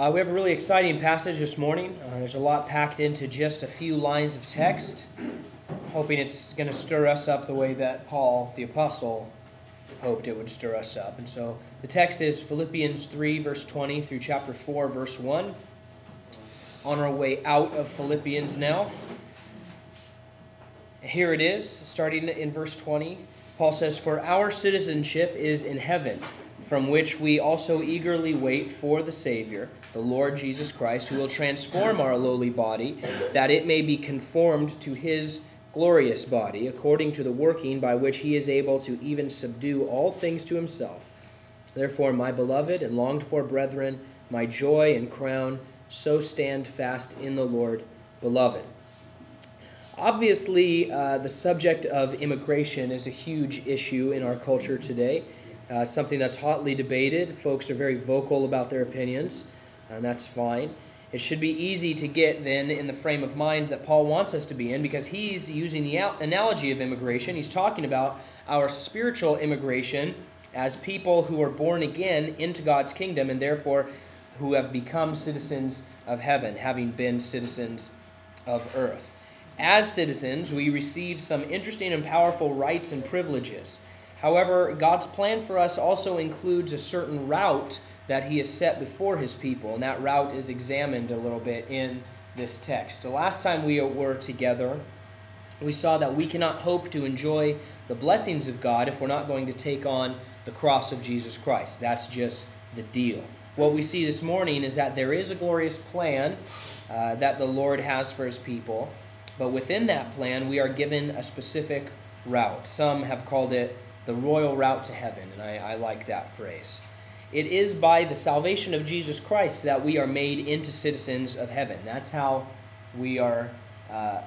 Uh, we have a really exciting passage this morning. Uh, there's a lot packed into just a few lines of text. Hoping it's going to stir us up the way that Paul the Apostle hoped it would stir us up. And so the text is Philippians 3, verse 20 through chapter 4, verse 1. On our way out of Philippians now. Here it is, starting in verse 20. Paul says, For our citizenship is in heaven, from which we also eagerly wait for the Savior the Lord Jesus Christ, who will transform our lowly body, that it may be conformed to his glorious body, according to the working by which he is able to even subdue all things to himself. Therefore, my beloved and longed for brethren, my joy and crown, so stand fast in the Lord, beloved. Obviously, uh, the subject of immigration is a huge issue in our culture today, uh, something that's hotly debated. Folks are very vocal about their opinions and that's fine. It should be easy to get then in the frame of mind that Paul wants us to be in because he's using the analogy of immigration. He's talking about our spiritual immigration as people who are born again into God's kingdom and therefore who have become citizens of heaven, having been citizens of earth. As citizens, we receive some interesting and powerful rights and privileges. However, God's plan for us also includes a certain route that he has set before his people, and that route is examined a little bit in this text. The last time we were together, we saw that we cannot hope to enjoy the blessings of God if we're not going to take on the cross of Jesus Christ. That's just the deal. What we see this morning is that there is a glorious plan uh, that the Lord has for his people, but within that plan, we are given a specific route. Some have called it the royal route to heaven, and I, I like that phrase. It is by the salvation of Jesus Christ that we are made into citizens of heaven. That's how we are uh, uh,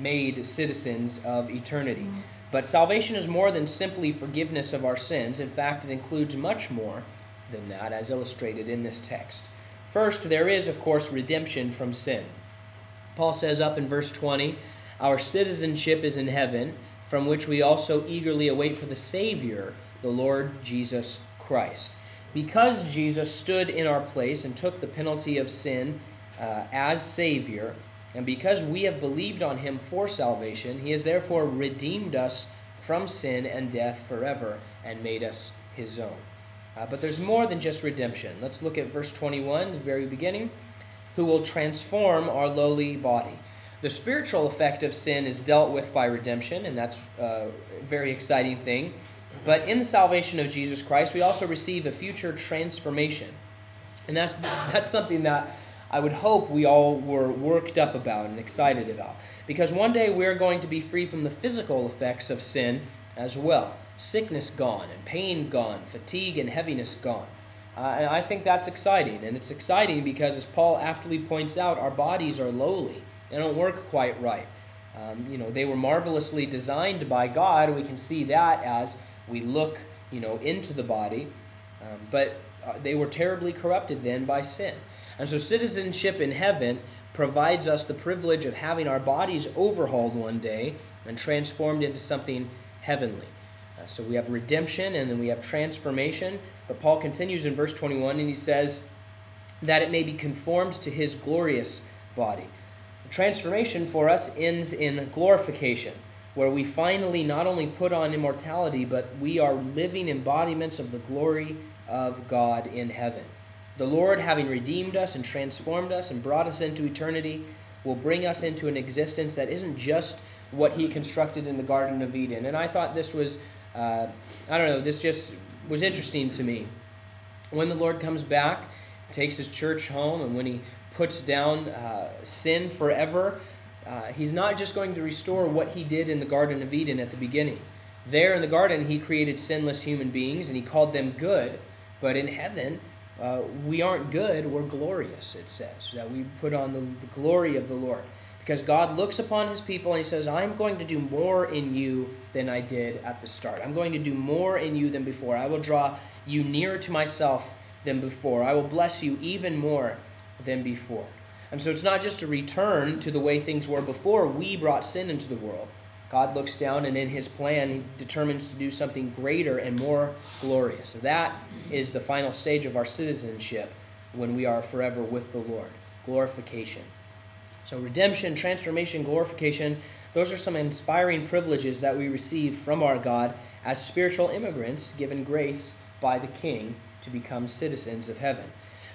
made citizens of eternity. Mm-hmm. But salvation is more than simply forgiveness of our sins. In fact, it includes much more than that, as illustrated in this text. First, there is, of course, redemption from sin. Paul says up in verse 20, Our citizenship is in heaven, from which we also eagerly await for the Savior, the Lord Jesus Christ. Because Jesus stood in our place and took the penalty of sin uh, as Savior, and because we have believed on him for salvation, he has therefore redeemed us from sin and death forever and made us his own. Uh, but there's more than just redemption. Let's look at verse 21, the very beginning. Who will transform our lowly body. The spiritual effect of sin is dealt with by redemption, and that's a very exciting thing. But in the salvation of Jesus Christ, we also receive a future transformation. And that's, that's something that I would hope we all were worked up about and excited about. Because one day we're going to be free from the physical effects of sin as well. Sickness gone, and pain gone, fatigue and heaviness gone. Uh, and I think that's exciting. And it's exciting because, as Paul aptly points out, our bodies are lowly. They don't work quite right. Um, you know, they were marvelously designed by God. We can see that as we look, you know, into the body, um, but uh, they were terribly corrupted then by sin. And so citizenship in heaven provides us the privilege of having our bodies overhauled one day and transformed into something heavenly. Uh, so we have redemption and then we have transformation. But Paul continues in verse 21 and he says, that it may be conformed to his glorious body. Transformation for us ends in glorification where we finally not only put on immortality, but we are living embodiments of the glory of God in heaven. The Lord, having redeemed us and transformed us and brought us into eternity, will bring us into an existence that isn't just what He constructed in the Garden of Eden. And I thought this was, uh, I don't know, this just was interesting to me. When the Lord comes back, takes His church home, and when He puts down uh, sin forever, uh, he's not just going to restore what he did in the Garden of Eden at the beginning. There in the garden, he created sinless human beings and he called them good. But in heaven, uh, we aren't good, we're glorious, it says. That we put on the, the glory of the Lord. Because God looks upon his people and he says, I'm going to do more in you than I did at the start. I'm going to do more in you than before. I will draw you nearer to myself than before. I will bless you even more than before. And so it's not just a return to the way things were before we brought sin into the world. God looks down and in his plan he determines to do something greater and more glorious. That is the final stage of our citizenship when we are forever with the Lord. Glorification. So, redemption, transformation, glorification, those are some inspiring privileges that we receive from our God as spiritual immigrants given grace by the King to become citizens of heaven.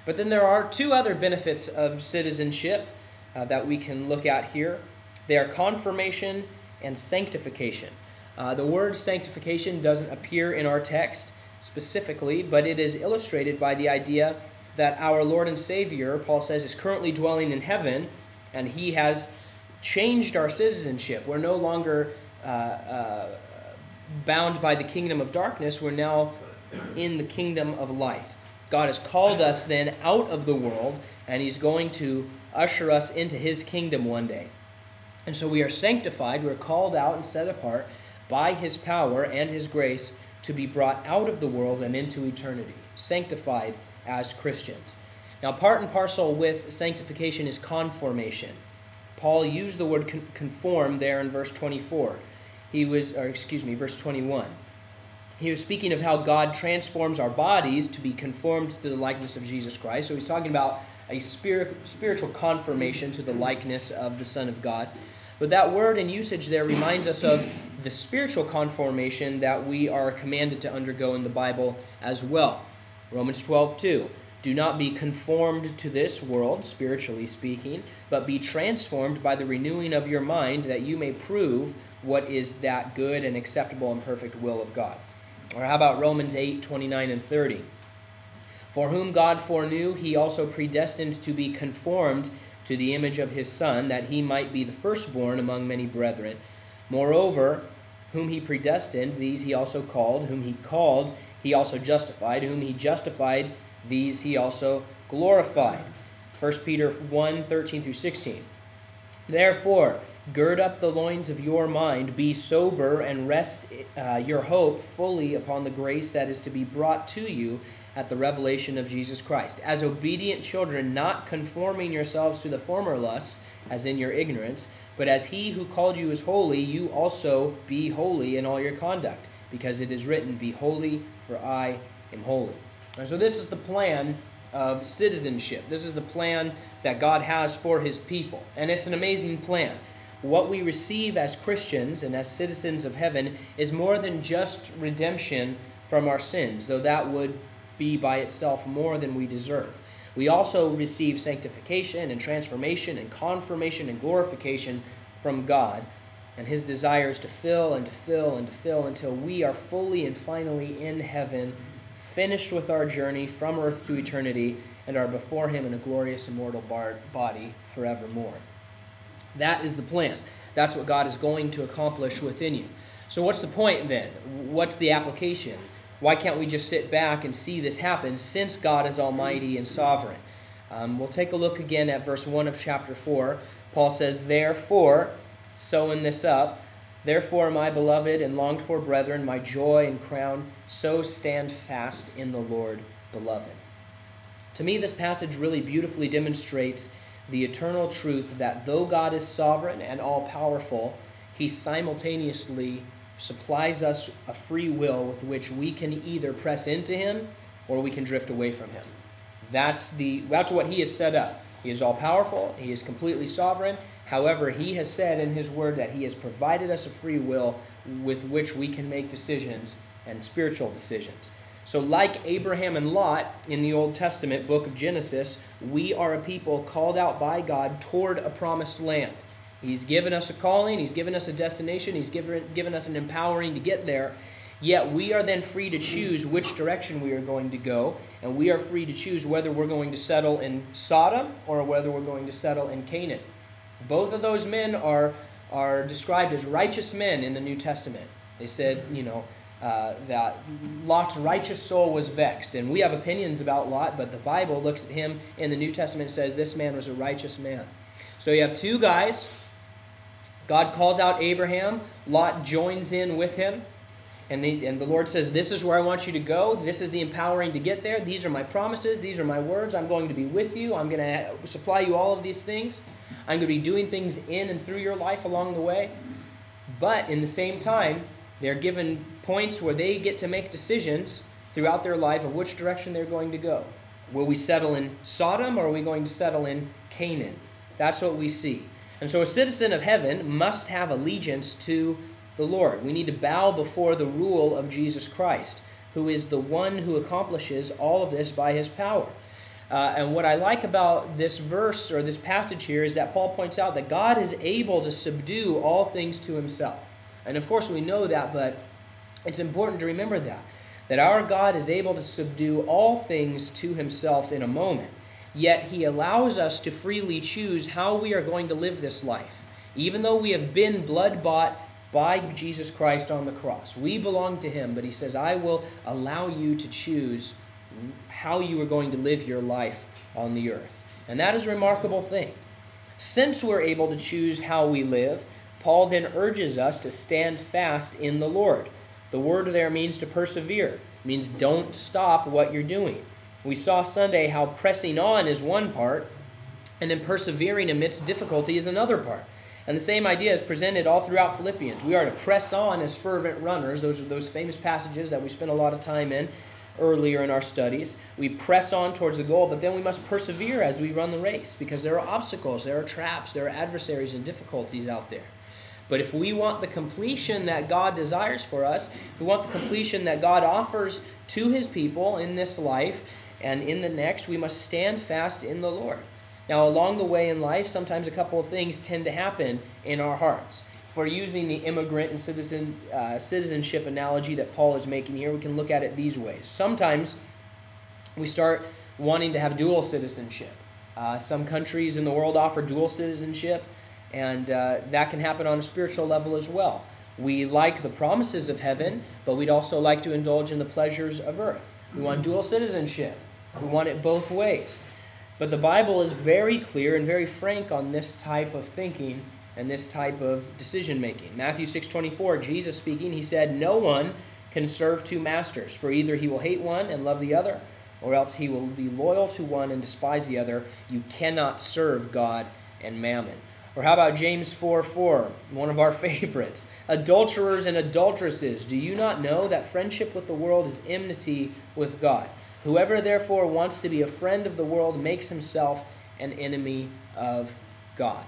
But then there are two other benefits of citizenship uh, that we can look at here they are conformation and sanctification. Uh, the word sanctification doesn't appear in our text specifically, but it is illustrated by the idea that our Lord and Savior, Paul says, is currently dwelling in heaven, and he has changed our citizenship. We're no longer uh, uh, bound by the kingdom of darkness, we're now in the kingdom of light. God has called us then out of the world, and he's going to usher us into his kingdom one day. And so we are sanctified, we're called out and set apart by his power and his grace to be brought out of the world and into eternity, sanctified as Christians. Now, part and parcel with sanctification is conformation. Paul used the word conform there in verse 24. He was, or excuse me, verse 21. He was speaking of how God transforms our bodies to be conformed to the likeness of Jesus Christ. So he's talking about a spirit, spiritual conformation to the likeness of the Son of God. But that word and usage there reminds us of the spiritual conformation that we are commanded to undergo in the Bible as well. Romans 12, 2. Do not be conformed to this world, spiritually speaking, but be transformed by the renewing of your mind, that you may prove what is that good and acceptable and perfect will of God. Or how about Romans 8, 29 and 30? For whom God foreknew, he also predestined to be conformed to the image of his Son, that he might be the firstborn among many brethren. Moreover, whom he predestined, these he also called. Whom he called, he also justified. Whom he justified, these he also glorified. 1 Peter 1 13 through 16. Therefore, gird up the loins of your mind, be sober, and rest uh, your hope fully upon the grace that is to be brought to you at the revelation of Jesus Christ. As obedient children, not conforming yourselves to the former lusts, as in your ignorance, but as he who called you is holy, you also be holy in all your conduct, because it is written, Be holy, for I am holy. And so, this is the plan of citizenship. This is the plan that God has for his people. And it's an amazing plan. What we receive as Christians and as citizens of heaven is more than just redemption from our sins, though that would be by itself more than we deserve. We also receive sanctification and transformation and conformation and glorification from God and His desires to fill and to fill and to fill until we are fully and finally in heaven, finished with our journey from earth to eternity, and are before Him in a glorious immortal body forevermore. That is the plan. That's what God is going to accomplish within you. So, what's the point then? What's the application? Why can't we just sit back and see this happen since God is almighty and sovereign? Um, we'll take a look again at verse 1 of chapter 4. Paul says, Therefore, sewing this up, therefore, my beloved and longed for brethren, my joy and crown, so stand fast in the Lord, beloved. To me, this passage really beautifully demonstrates the eternal truth that though God is sovereign and all powerful, he simultaneously supplies us a free will with which we can either press into him or we can drift away from him. That's the that's what he has set up. He is all powerful, he is completely sovereign. However, he has said in his word that he has provided us a free will with which we can make decisions and spiritual decisions. So, like Abraham and Lot in the Old Testament book of Genesis, we are a people called out by God toward a promised land. He's given us a calling, He's given us a destination, He's given, given us an empowering to get there. Yet we are then free to choose which direction we are going to go, and we are free to choose whether we're going to settle in Sodom or whether we're going to settle in Canaan. Both of those men are, are described as righteous men in the New Testament. They said, you know, uh, that Lot's righteous soul was vexed. And we have opinions about Lot, but the Bible looks at him in the New Testament says this man was a righteous man. So you have two guys God calls out Abraham. Lot joins in with him. And the, and the Lord says, This is where I want you to go. This is the empowering to get there. These are my promises. These are my words. I'm going to be with you. I'm going to supply you all of these things. I'm going to be doing things in and through your life along the way. But in the same time, they're given points where they get to make decisions throughout their life of which direction they're going to go. Will we settle in Sodom or are we going to settle in Canaan? That's what we see. And so a citizen of heaven must have allegiance to the Lord. We need to bow before the rule of Jesus Christ, who is the one who accomplishes all of this by his power. Uh, and what I like about this verse or this passage here is that Paul points out that God is able to subdue all things to himself. And of course, we know that, but it's important to remember that. That our God is able to subdue all things to himself in a moment. Yet he allows us to freely choose how we are going to live this life. Even though we have been blood bought by Jesus Christ on the cross, we belong to him, but he says, I will allow you to choose how you are going to live your life on the earth. And that is a remarkable thing. Since we're able to choose how we live, Paul then urges us to stand fast in the Lord. The word there means to persevere, means don't stop what you're doing. We saw Sunday how pressing on is one part, and then persevering amidst difficulty is another part. And the same idea is presented all throughout Philippians. We are to press on as fervent runners. Those are those famous passages that we spent a lot of time in earlier in our studies. We press on towards the goal, but then we must persevere as we run the race because there are obstacles, there are traps, there are adversaries and difficulties out there. But if we want the completion that God desires for us, if we want the completion that God offers to his people in this life and in the next, we must stand fast in the Lord. Now, along the way in life, sometimes a couple of things tend to happen in our hearts for using the immigrant and citizen, uh, citizenship analogy that Paul is making here, we can look at it these ways. Sometimes we start wanting to have dual citizenship. Uh, some countries in the world offer dual citizenship, and uh, that can happen on a spiritual level as well. We like the promises of heaven, but we'd also like to indulge in the pleasures of earth. We want dual citizenship. We want it both ways. But the Bible is very clear and very frank on this type of thinking and this type of decision making. Matthew 6:24, Jesus speaking, he said, "No one can serve two masters, for either he will hate one and love the other, or else he will be loyal to one and despise the other. You cannot serve God and mammon." Or how about James 4 4, one of our favorites? Adulterers and adulteresses, do you not know that friendship with the world is enmity with God? Whoever therefore wants to be a friend of the world makes himself an enemy of God.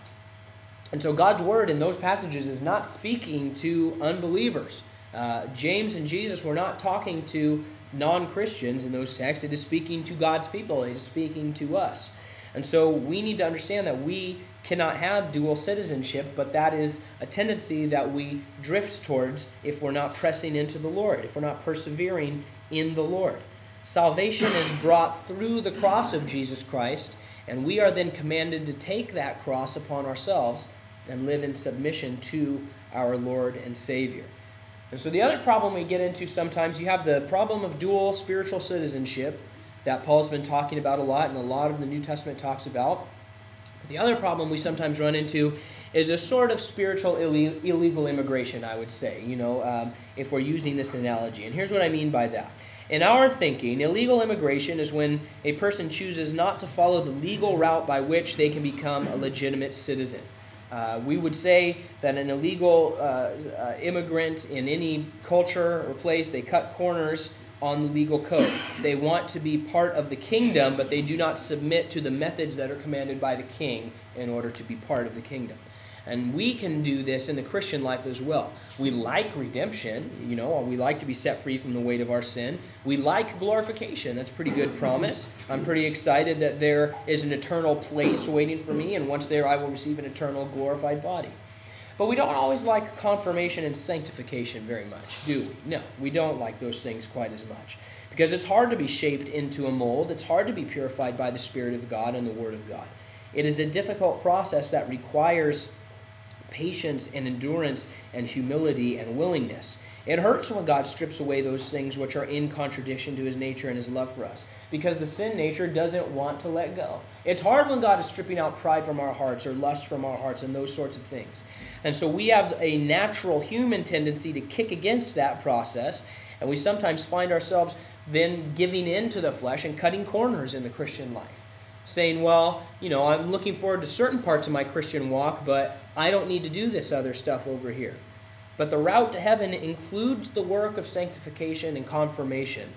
And so God's word in those passages is not speaking to unbelievers. Uh, James and Jesus were not talking to non Christians in those texts. It is speaking to God's people, it is speaking to us. And so we need to understand that we cannot have dual citizenship, but that is a tendency that we drift towards if we're not pressing into the Lord, if we're not persevering in the Lord. Salvation is brought through the cross of Jesus Christ, and we are then commanded to take that cross upon ourselves and live in submission to our Lord and Savior. And so the other problem we get into sometimes, you have the problem of dual spiritual citizenship that Paul's been talking about a lot and a lot of the New Testament talks about. The other problem we sometimes run into is a sort of spiritual illegal immigration, I would say, you know, um, if we're using this analogy. And here's what I mean by that. In our thinking, illegal immigration is when a person chooses not to follow the legal route by which they can become a legitimate citizen. Uh, we would say that an illegal uh, uh, immigrant in any culture or place, they cut corners on the legal code. They want to be part of the kingdom, but they do not submit to the methods that are commanded by the king in order to be part of the kingdom. And we can do this in the Christian life as well. We like redemption, you know, we like to be set free from the weight of our sin. We like glorification. That's pretty good promise. I'm pretty excited that there is an eternal place waiting for me, and once there, I will receive an eternal glorified body. But we don't always like conformation and sanctification very much, do we? No, we don't like those things quite as much. Because it's hard to be shaped into a mold, it's hard to be purified by the Spirit of God and the Word of God. It is a difficult process that requires patience and endurance and humility and willingness. It hurts when God strips away those things which are in contradiction to his nature and his love for us because the sin nature doesn't want to let go. It's hard when God is stripping out pride from our hearts or lust from our hearts and those sorts of things. And so we have a natural human tendency to kick against that process, and we sometimes find ourselves then giving in to the flesh and cutting corners in the Christian life saying, well, you know, I'm looking forward to certain parts of my Christian walk, but I don't need to do this other stuff over here. But the route to heaven includes the work of sanctification and conformation.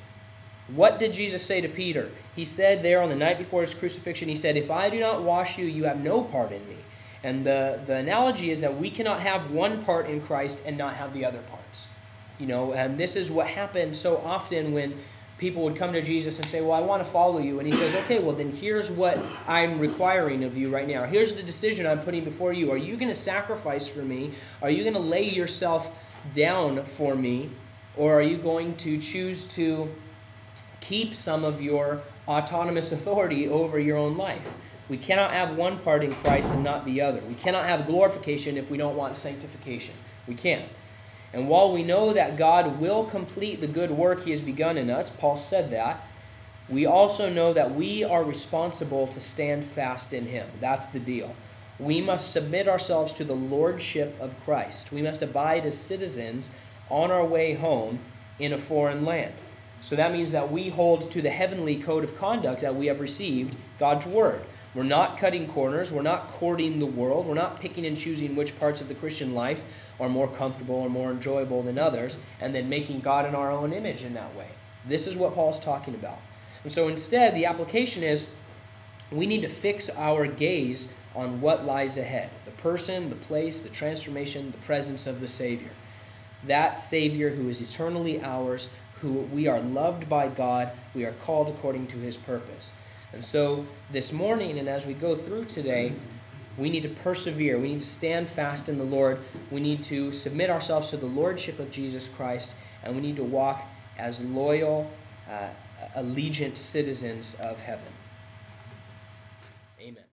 What did Jesus say to Peter? He said there on the night before his crucifixion, He said, If I do not wash you, you have no part in me. And the, the analogy is that we cannot have one part in Christ and not have the other parts. You know, and this is what happens so often when people would come to Jesus and say, Well, I want to follow you. And he says, Okay, well, then here's what I'm requiring of you right now. Here's the decision I'm putting before you. Are you going to sacrifice for me? Are you going to lay yourself down for me? Or are you going to choose to keep some of your autonomous authority over your own life? We cannot have one part in Christ and not the other. We cannot have glorification if we don't want sanctification. We can't. And while we know that God will complete the good work he has begun in us, Paul said that, we also know that we are responsible to stand fast in him. That's the deal. We must submit ourselves to the lordship of Christ. We must abide as citizens on our way home in a foreign land. So that means that we hold to the heavenly code of conduct that we have received, God's word. We're not cutting corners. We're not courting the world. We're not picking and choosing which parts of the Christian life are more comfortable or more enjoyable than others, and then making God in our own image in that way. This is what Paul's talking about. And so instead, the application is we need to fix our gaze on what lies ahead the person, the place, the transformation, the presence of the Savior. That Savior who is eternally ours, who we are loved by God, we are called according to his purpose. And so this morning, and as we go through today, we need to persevere. We need to stand fast in the Lord. We need to submit ourselves to the Lordship of Jesus Christ, and we need to walk as loyal, uh, allegiant citizens of heaven. Amen.